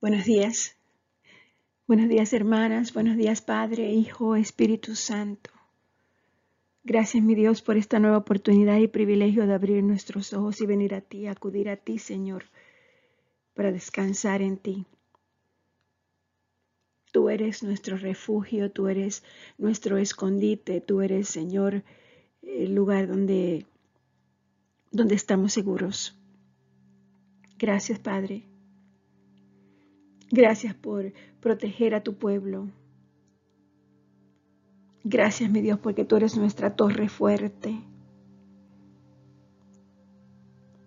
Buenos días. Buenos días hermanas, buenos días Padre, Hijo, Espíritu Santo. Gracias mi Dios por esta nueva oportunidad y privilegio de abrir nuestros ojos y venir a ti, acudir a ti Señor, para descansar en ti. Tú eres nuestro refugio, tú eres nuestro escondite, tú eres Señor el lugar donde, donde estamos seguros. Gracias Padre. Gracias por proteger a tu pueblo. Gracias, mi Dios, porque tú eres nuestra torre fuerte.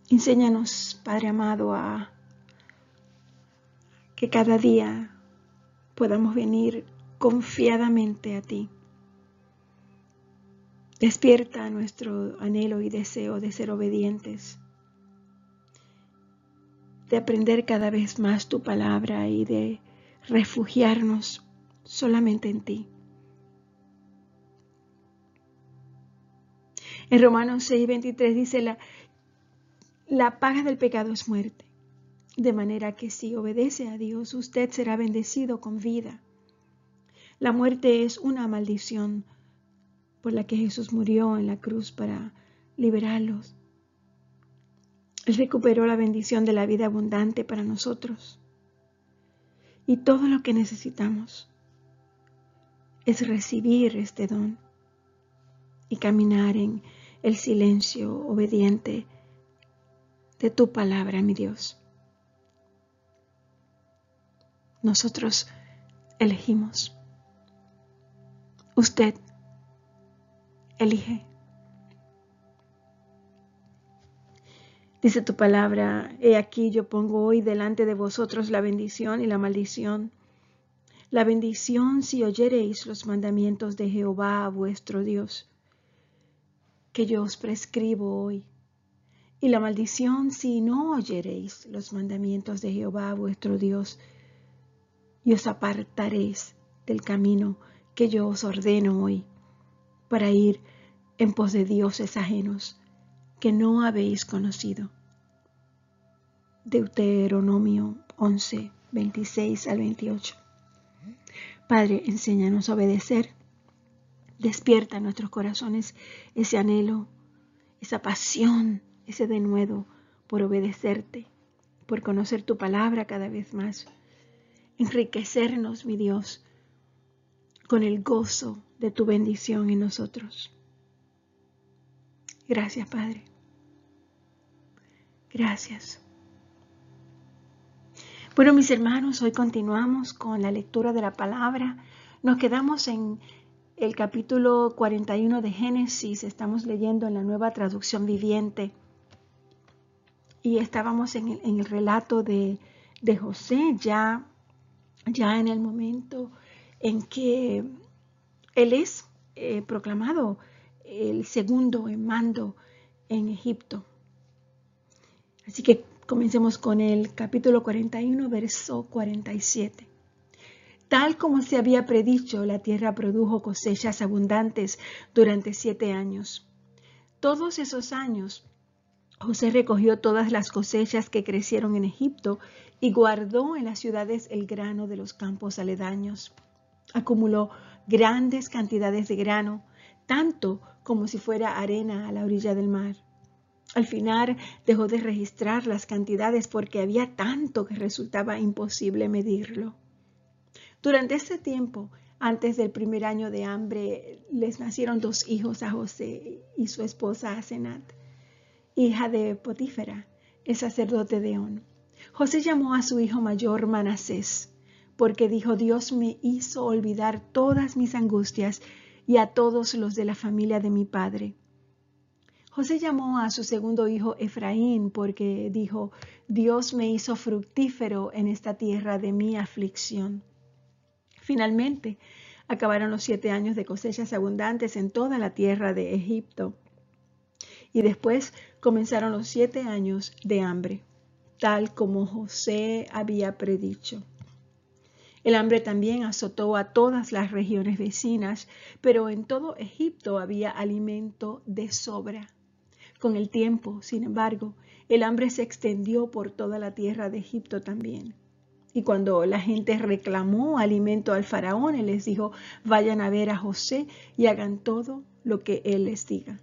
Enséñanos, Padre amado, a que cada día podamos venir confiadamente a ti. Despierta nuestro anhelo y deseo de ser obedientes de aprender cada vez más tu palabra y de refugiarnos solamente en ti. En Romanos 6, 23 dice, la, la paga del pecado es muerte. De manera que si obedece a Dios, usted será bendecido con vida. La muerte es una maldición por la que Jesús murió en la cruz para liberarlos él recuperó la bendición de la vida abundante para nosotros. Y todo lo que necesitamos es recibir este don y caminar en el silencio obediente de tu palabra, mi Dios. Nosotros elegimos. Usted elige. Dice tu palabra, he aquí yo pongo hoy delante de vosotros la bendición y la maldición. La bendición si oyereis los mandamientos de Jehová vuestro Dios, que yo os prescribo hoy. Y la maldición si no oyereis los mandamientos de Jehová vuestro Dios, y os apartaréis del camino que yo os ordeno hoy, para ir en pos de dioses ajenos que no habéis conocido. Deuteronomio 11, 26 al 28. Padre, enséñanos a obedecer. Despierta en nuestros corazones ese anhelo, esa pasión, ese denuedo por obedecerte, por conocer tu palabra cada vez más. Enriquecernos, mi Dios, con el gozo de tu bendición en nosotros. Gracias, Padre. Gracias. Bueno, mis hermanos, hoy continuamos con la lectura de la palabra. Nos quedamos en el capítulo 41 de Génesis. Estamos leyendo en la nueva traducción viviente. Y estábamos en el, relato de, José, ya, ya en el momento en que él es eh, proclamado el segundo en mando en Egipto. Así que comencemos con el capítulo 41, verso 47. Tal como se había predicho, la tierra produjo cosechas abundantes durante siete años. Todos esos años, José recogió todas las cosechas que crecieron en Egipto y guardó en las ciudades el grano de los campos aledaños. Acumuló grandes cantidades de grano, tanto como si fuera arena a la orilla del mar. Al final dejó de registrar las cantidades porque había tanto que resultaba imposible medirlo. Durante este tiempo, antes del primer año de hambre, les nacieron dos hijos a José y su esposa Asenat, hija de Potífera, el sacerdote de On. José llamó a su hijo mayor Manasés, porque dijo, Dios me hizo olvidar todas mis angustias y a todos los de la familia de mi padre José llamó a su segundo hijo Efraín porque dijo, Dios me hizo fructífero en esta tierra de mi aflicción. Finalmente, acabaron los siete años de cosechas abundantes en toda la tierra de Egipto. Y después comenzaron los siete años de hambre, tal como José había predicho. El hambre también azotó a todas las regiones vecinas, pero en todo Egipto había alimento de sobra. Con el tiempo, sin embargo, el hambre se extendió por toda la tierra de Egipto también. Y cuando la gente reclamó alimento al faraón, él les dijo, vayan a ver a José y hagan todo lo que él les diga.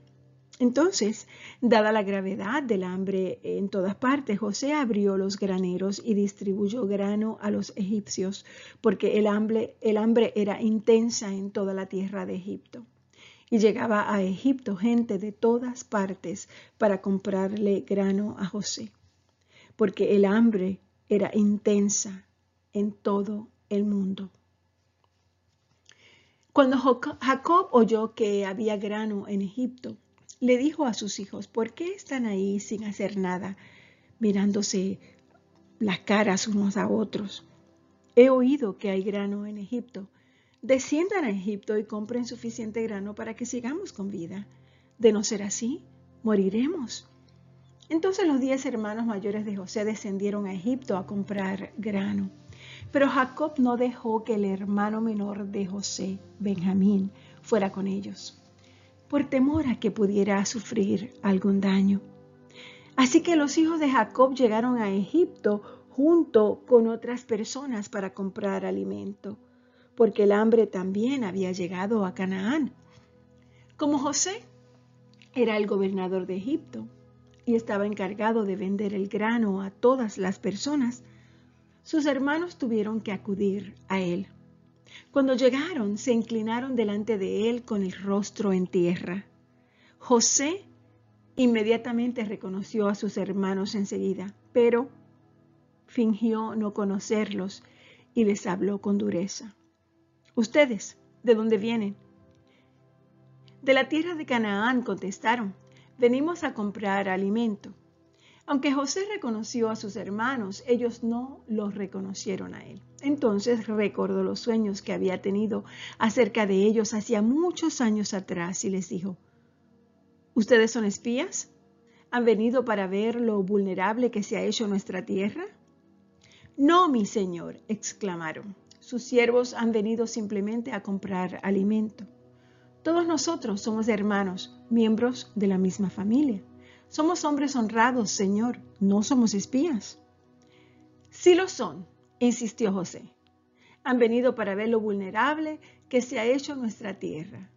Entonces, dada la gravedad del hambre en todas partes, José abrió los graneros y distribuyó grano a los egipcios, porque el hambre, el hambre era intensa en toda la tierra de Egipto. Y llegaba a Egipto gente de todas partes para comprarle grano a José, porque el hambre era intensa en todo el mundo. Cuando Jacob oyó que había grano en Egipto, le dijo a sus hijos, ¿por qué están ahí sin hacer nada, mirándose las caras unos a otros? He oído que hay grano en Egipto. Desciendan a Egipto y compren suficiente grano para que sigamos con vida. De no ser así, moriremos. Entonces los diez hermanos mayores de José descendieron a Egipto a comprar grano. Pero Jacob no dejó que el hermano menor de José, Benjamín, fuera con ellos por temor a que pudiera sufrir algún daño. Así que los hijos de Jacob llegaron a Egipto junto con otras personas para comprar alimento, porque el hambre también había llegado a Canaán. Como José era el gobernador de Egipto y estaba encargado de vender el grano a todas las personas, sus hermanos tuvieron que acudir a él. Cuando llegaron, se inclinaron delante de él con el rostro en tierra. José inmediatamente reconoció a sus hermanos enseguida, pero fingió no conocerlos y les habló con dureza. ¿Ustedes de dónde vienen? De la tierra de Canaán contestaron, venimos a comprar alimento. Aunque José reconoció a sus hermanos, ellos no los reconocieron a él. Entonces recordó los sueños que había tenido acerca de ellos hacía muchos años atrás y les dijo, ¿Ustedes son espías? ¿Han venido para ver lo vulnerable que se ha hecho nuestra tierra? No, mi señor, exclamaron. Sus siervos han venido simplemente a comprar alimento. Todos nosotros somos hermanos, miembros de la misma familia. Somos hombres honrados, Señor, no somos espías. Sí lo son, insistió José. Han venido para ver lo vulnerable que se ha hecho nuestra tierra.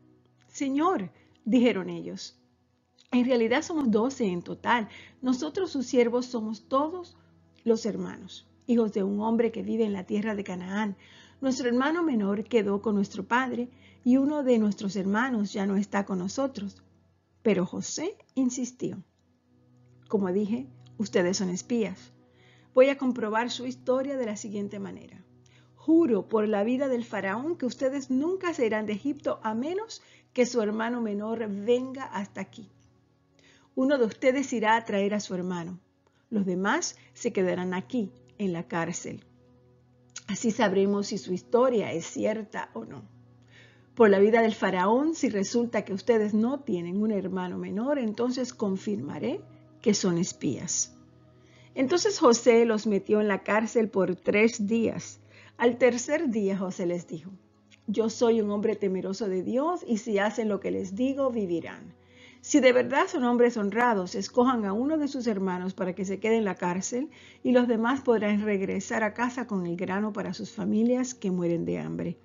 Señor, dijeron ellos, en realidad somos doce en total. Nosotros sus siervos somos todos los hermanos, hijos de un hombre que vive en la tierra de Canaán. Nuestro hermano menor quedó con nuestro padre y uno de nuestros hermanos ya no está con nosotros. Pero José insistió. Como dije, ustedes son espías. Voy a comprobar su historia de la siguiente manera. Juro por la vida del faraón que ustedes nunca se irán de Egipto a menos que su hermano menor venga hasta aquí. Uno de ustedes irá a traer a su hermano. Los demás se quedarán aquí, en la cárcel. Así sabremos si su historia es cierta o no. Por la vida del faraón, si resulta que ustedes no tienen un hermano menor, entonces confirmaré que son espías. Entonces José los metió en la cárcel por tres días. Al tercer día José les dijo, yo soy un hombre temeroso de Dios y si hacen lo que les digo, vivirán. Si de verdad son hombres honrados, escojan a uno de sus hermanos para que se quede en la cárcel y los demás podrán regresar a casa con el grano para sus familias que mueren de hambre.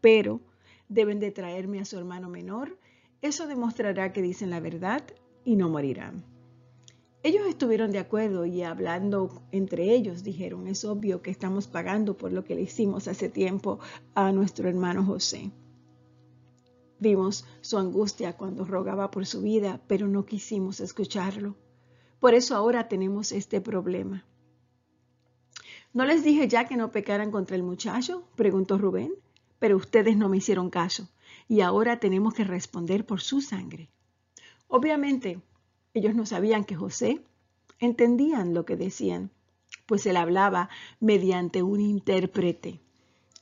Pero deben de traerme a su hermano menor. Eso demostrará que dicen la verdad y no morirán. Ellos estuvieron de acuerdo y hablando entre ellos dijeron, es obvio que estamos pagando por lo que le hicimos hace tiempo a nuestro hermano José. Vimos su angustia cuando rogaba por su vida, pero no quisimos escucharlo. Por eso ahora tenemos este problema. ¿No les dije ya que no pecaran contra el muchacho? preguntó Rubén, pero ustedes no me hicieron caso y ahora tenemos que responder por su sangre. Obviamente, ellos no sabían que José entendían lo que decían, pues él hablaba mediante un intérprete.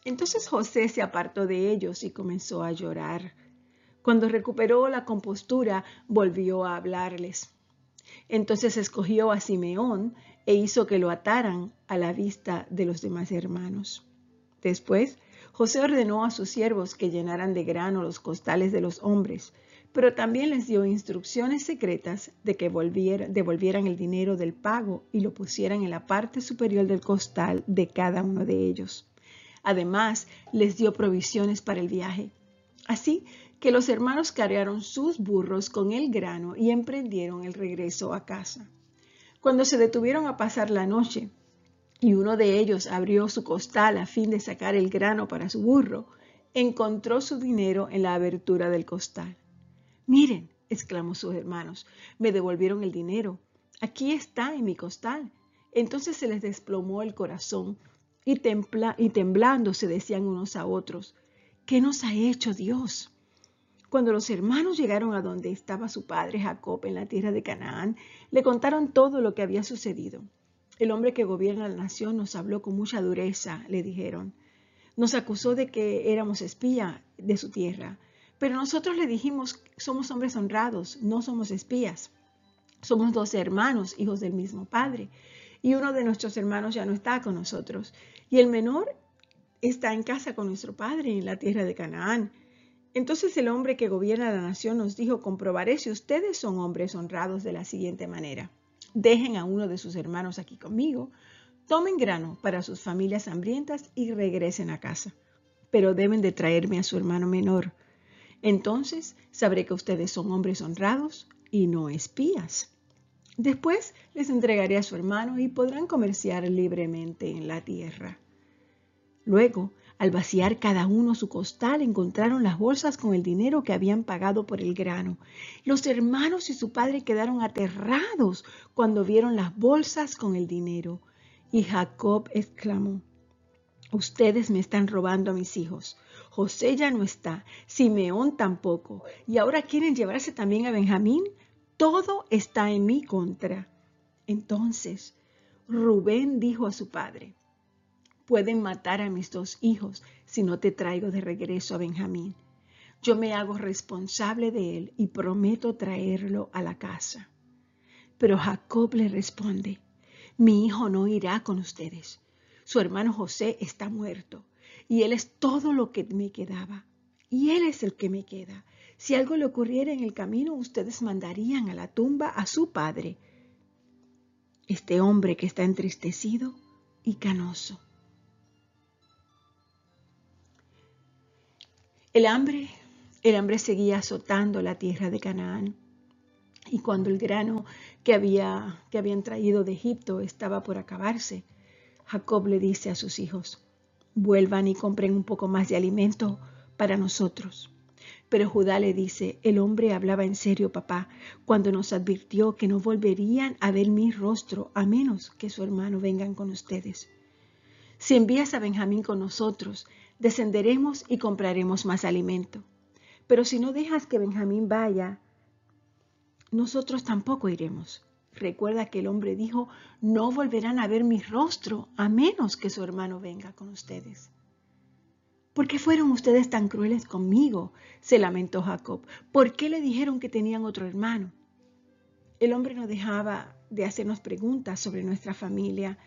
Entonces José se apartó de ellos y comenzó a llorar. Cuando recuperó la compostura, volvió a hablarles. Entonces escogió a Simeón e hizo que lo ataran a la vista de los demás hermanos. Después, José ordenó a sus siervos que llenaran de grano los costales de los hombres, pero también les dio instrucciones secretas de que devolvieran el dinero del pago y lo pusieran en la parte superior del costal de cada uno de ellos. Además, les dio provisiones para el viaje. Así que los hermanos cargaron sus burros con el grano y emprendieron el regreso a casa. Cuando se detuvieron a pasar la noche, y uno de ellos abrió su costal a fin de sacar el grano para su burro, encontró su dinero en la abertura del costal. Miren, exclamó sus hermanos, me devolvieron el dinero. Aquí está en mi costal. Entonces se les desplomó el corazón y, y temblando se decían unos a otros, ¿qué nos ha hecho Dios? Cuando los hermanos llegaron a donde estaba su padre Jacob en la tierra de Canaán, le contaron todo lo que había sucedido. El hombre que gobierna la nación nos habló con mucha dureza, le dijeron. Nos acusó de que éramos espía de su tierra, pero nosotros le dijimos, somos hombres honrados, no somos espías. Somos dos hermanos, hijos del mismo padre, y uno de nuestros hermanos ya no está con nosotros, y el menor está en casa con nuestro padre en la tierra de Canaán. Entonces el hombre que gobierna la nación nos dijo, comprobaré si ustedes son hombres honrados de la siguiente manera dejen a uno de sus hermanos aquí conmigo, tomen grano para sus familias hambrientas y regresen a casa. Pero deben de traerme a su hermano menor. Entonces sabré que ustedes son hombres honrados y no espías. Después les entregaré a su hermano y podrán comerciar libremente en la tierra. Luego al vaciar cada uno su costal, encontraron las bolsas con el dinero que habían pagado por el grano. Los hermanos y su padre quedaron aterrados cuando vieron las bolsas con el dinero. Y Jacob exclamó, Ustedes me están robando a mis hijos. José ya no está, Simeón tampoco, y ahora quieren llevarse también a Benjamín. Todo está en mi contra. Entonces Rubén dijo a su padre, pueden matar a mis dos hijos si no te traigo de regreso a Benjamín. Yo me hago responsable de él y prometo traerlo a la casa. Pero Jacob le responde, mi hijo no irá con ustedes. Su hermano José está muerto y él es todo lo que me quedaba. Y él es el que me queda. Si algo le ocurriera en el camino, ustedes mandarían a la tumba a su padre. Este hombre que está entristecido y canoso. El hambre, el hambre seguía azotando la tierra de Canaán. Y cuando el grano que, había, que habían traído de Egipto estaba por acabarse, Jacob le dice a sus hijos, vuelvan y compren un poco más de alimento para nosotros. Pero Judá le dice, el hombre hablaba en serio, papá, cuando nos advirtió que no volverían a ver mi rostro a menos que su hermano vengan con ustedes. Si envías a Benjamín con nosotros, descenderemos y compraremos más alimento. Pero si no dejas que Benjamín vaya, nosotros tampoco iremos. Recuerda que el hombre dijo, no volverán a ver mi rostro a menos que su hermano venga con ustedes. ¿Por qué fueron ustedes tan crueles conmigo? se lamentó Jacob. ¿Por qué le dijeron que tenían otro hermano? El hombre no dejaba de hacernos preguntas sobre nuestra familia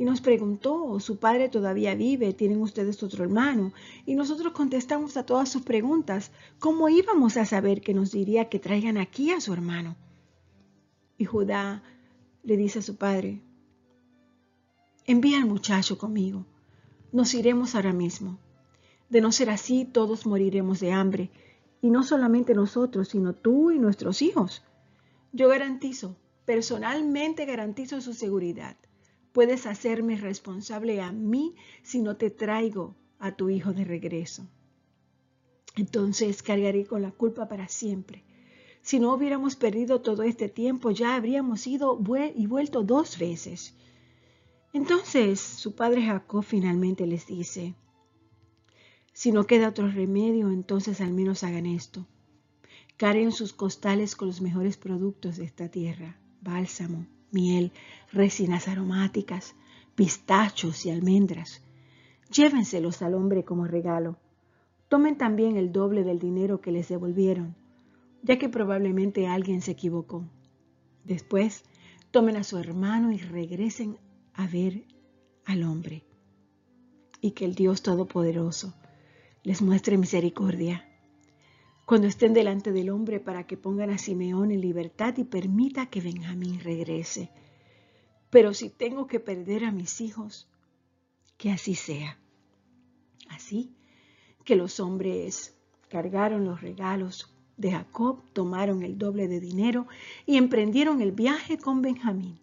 y nos preguntó, ¿su padre todavía vive? ¿Tienen ustedes otro hermano? Y nosotros contestamos a todas sus preguntas. ¿Cómo íbamos a saber que nos diría que traigan aquí a su hermano? Y Judá le dice a su padre, envía al muchacho conmigo, nos iremos ahora mismo. De no ser así, todos moriremos de hambre, y no solamente nosotros, sino tú y nuestros hijos. Yo garantizo, personalmente garantizo su seguridad puedes hacerme responsable a mí si no te traigo a tu hijo de regreso. Entonces cargaré con la culpa para siempre. Si no hubiéramos perdido todo este tiempo, ya habríamos ido y vuelto dos veces. Entonces su padre Jacob finalmente les dice, si no queda otro remedio, entonces al menos hagan esto. Carguen sus costales con los mejores productos de esta tierra, bálsamo, miel, resinas aromáticas, pistachos y almendras. Llévenselos al hombre como regalo. Tomen también el doble del dinero que les devolvieron, ya que probablemente alguien se equivocó. Después, tomen a su hermano y regresen a ver al hombre. Y que el Dios Todopoderoso les muestre misericordia cuando estén delante del hombre para que pongan a Simeón en libertad y permita que Benjamín regrese. Pero si tengo que perder a mis hijos, que así sea. Así que los hombres cargaron los regalos de Jacob, tomaron el doble de dinero y emprendieron el viaje con Benjamín.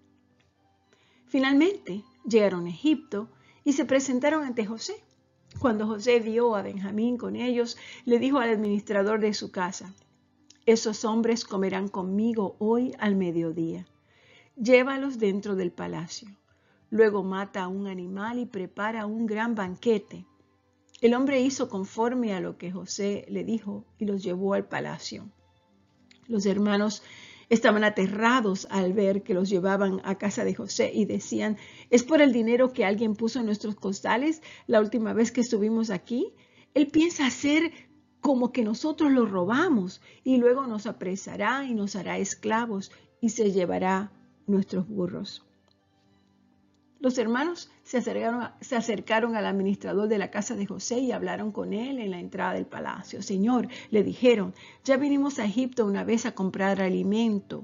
Finalmente llegaron a Egipto y se presentaron ante José. Cuando José vio a Benjamín con ellos, le dijo al administrador de su casa, esos hombres comerán conmigo hoy al mediodía. Llévalos dentro del palacio. Luego mata a un animal y prepara un gran banquete. El hombre hizo conforme a lo que José le dijo y los llevó al palacio. Los hermanos Estaban aterrados al ver que los llevaban a casa de José y decían, ¿es por el dinero que alguien puso en nuestros costales la última vez que estuvimos aquí? Él piensa hacer como que nosotros lo robamos y luego nos apresará y nos hará esclavos y se llevará nuestros burros. Los hermanos se acercaron, al administrador de la casa de José y hablaron con él en la entrada del palacio. Señor, le dijeron, ya vinimos a Egipto una vez a comprar alimento.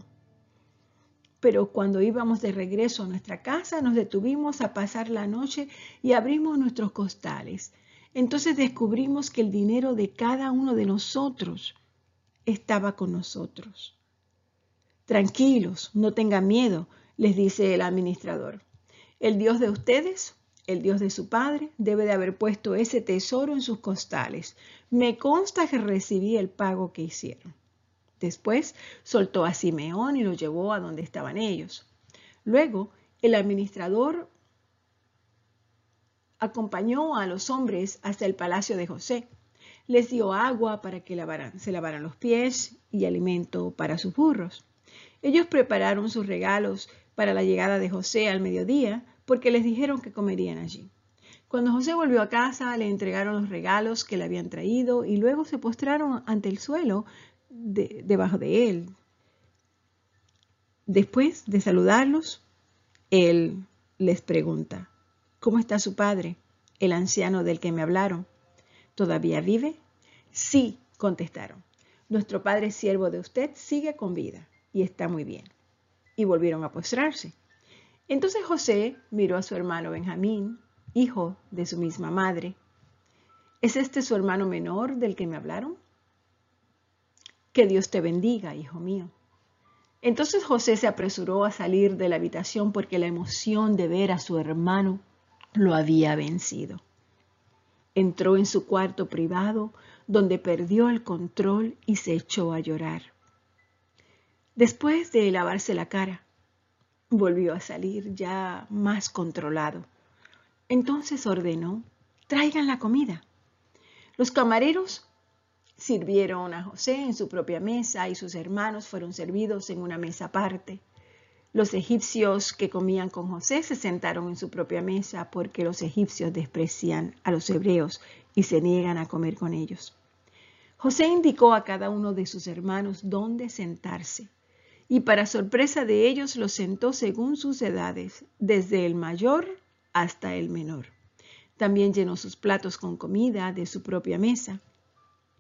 Pero cuando íbamos de regreso a nuestra casa, nos detuvimos a pasar la noche y abrimos nuestros costales. Entonces descubrimos que el dinero de cada uno de nosotros estaba con nosotros. Tranquilos, no tengan miedo, les dice el administrador. El Dios de ustedes, el Dios de su padre, debe de haber puesto ese tesoro en sus costales. Me consta que recibí el pago que hicieron. Después soltó a Simeón y lo llevó a donde estaban ellos. Luego el administrador acompañó a los hombres hasta el palacio de José. Les dio agua para que se lavaran los pies y alimento para sus burros. Ellos prepararon sus regalos para la llegada de José al mediodía, porque les dijeron que comerían allí. Cuando José volvió a casa, le entregaron los regalos que le habían traído y luego se postraron ante el suelo debajo de él. Después de saludarlos, él les pregunta, ¿cómo está su padre, el anciano del que me hablaron? ¿Todavía vive? Sí, contestaron. Nuestro padre siervo de usted sigue con vida y está muy bien. Y volvieron a postrarse. Entonces José miró a su hermano Benjamín, hijo de su misma madre. ¿Es este su hermano menor del que me hablaron? Que Dios te bendiga, hijo mío. Entonces José se apresuró a salir de la habitación porque la emoción de ver a su hermano lo había vencido. Entró en su cuarto privado, donde perdió el control y se echó a llorar. Después de lavarse la cara, volvió a salir ya más controlado. Entonces ordenó, traigan la comida. Los camareros sirvieron a José en su propia mesa y sus hermanos fueron servidos en una mesa aparte. Los egipcios que comían con José se sentaron en su propia mesa porque los egipcios desprecian a los hebreos y se niegan a comer con ellos. José indicó a cada uno de sus hermanos dónde sentarse y para sorpresa de ellos los sentó según sus edades, desde el mayor hasta el menor. También llenó sus platos con comida de su propia mesa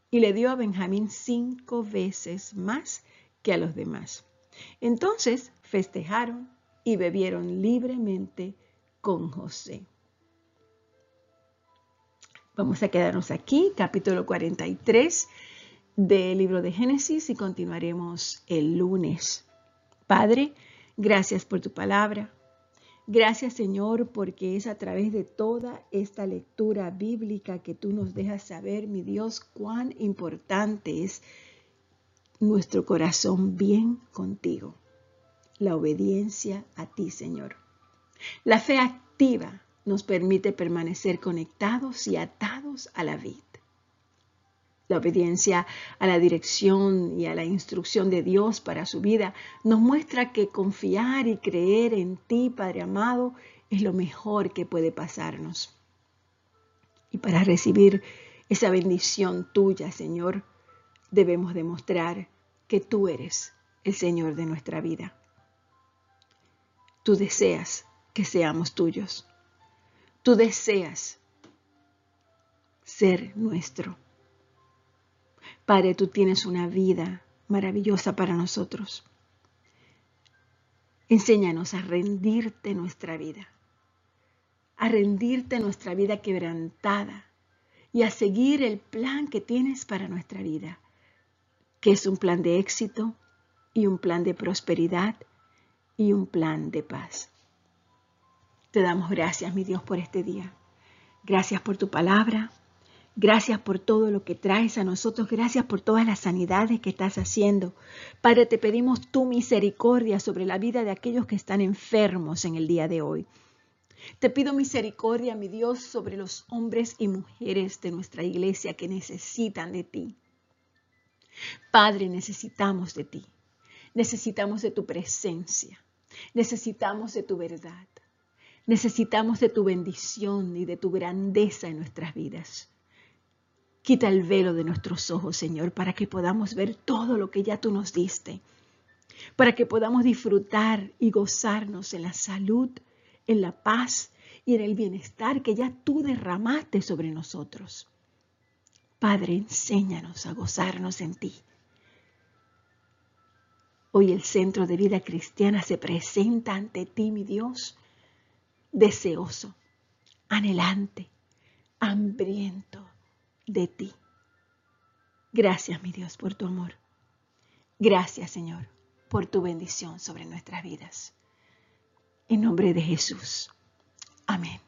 y le dio a Benjamín cinco veces más que a los demás. Entonces festejaron y bebieron libremente con José. Vamos a quedarnos aquí, capítulo 43 del libro de Génesis y continuaremos el lunes. Padre, gracias por tu palabra. Gracias Señor porque es a través de toda esta lectura bíblica que tú nos dejas saber, mi Dios, cuán importante es nuestro corazón bien contigo. La obediencia a ti, Señor. La fe activa nos permite permanecer conectados y atados a la vida. La obediencia a la dirección y a la instrucción de Dios para su vida nos muestra que confiar y creer en ti, Padre amado, es lo mejor que puede pasarnos. Y para recibir esa bendición tuya, Señor, debemos demostrar que tú eres el Señor de nuestra vida. Tú deseas que seamos tuyos. Tú deseas ser nuestro. Padre, tú tienes una vida maravillosa para nosotros. Enséñanos a rendirte nuestra vida, a rendirte nuestra vida quebrantada y a seguir el plan que tienes para nuestra vida, que es un plan de éxito y un plan de prosperidad y un plan de paz. Te damos gracias, mi Dios, por este día. Gracias por tu palabra. Gracias por todo lo que traes a nosotros. Gracias por todas las sanidades que estás haciendo. Padre, te pedimos tu misericordia sobre la vida de aquellos que están enfermos en el día de hoy. Te pido misericordia, mi Dios, sobre los hombres y mujeres de nuestra iglesia que necesitan de ti. Padre, necesitamos de ti. Necesitamos de tu presencia. Necesitamos de tu verdad. Necesitamos de tu bendición y de tu grandeza en nuestras vidas. Quita el velo de nuestros ojos, Señor, para que podamos ver todo lo que ya tú nos diste, para que podamos disfrutar y gozarnos en la salud, en la paz y en el bienestar que ya tú derramaste sobre nosotros. Padre, enséñanos a gozarnos en ti. Hoy el Centro de Vida Cristiana se presenta ante ti, mi Dios, deseoso, anhelante, hambriento de ti. Gracias, mi Dios, por tu amor. Gracias, Señor, por tu bendición sobre nuestras vidas. En nombre de Jesús. Amén.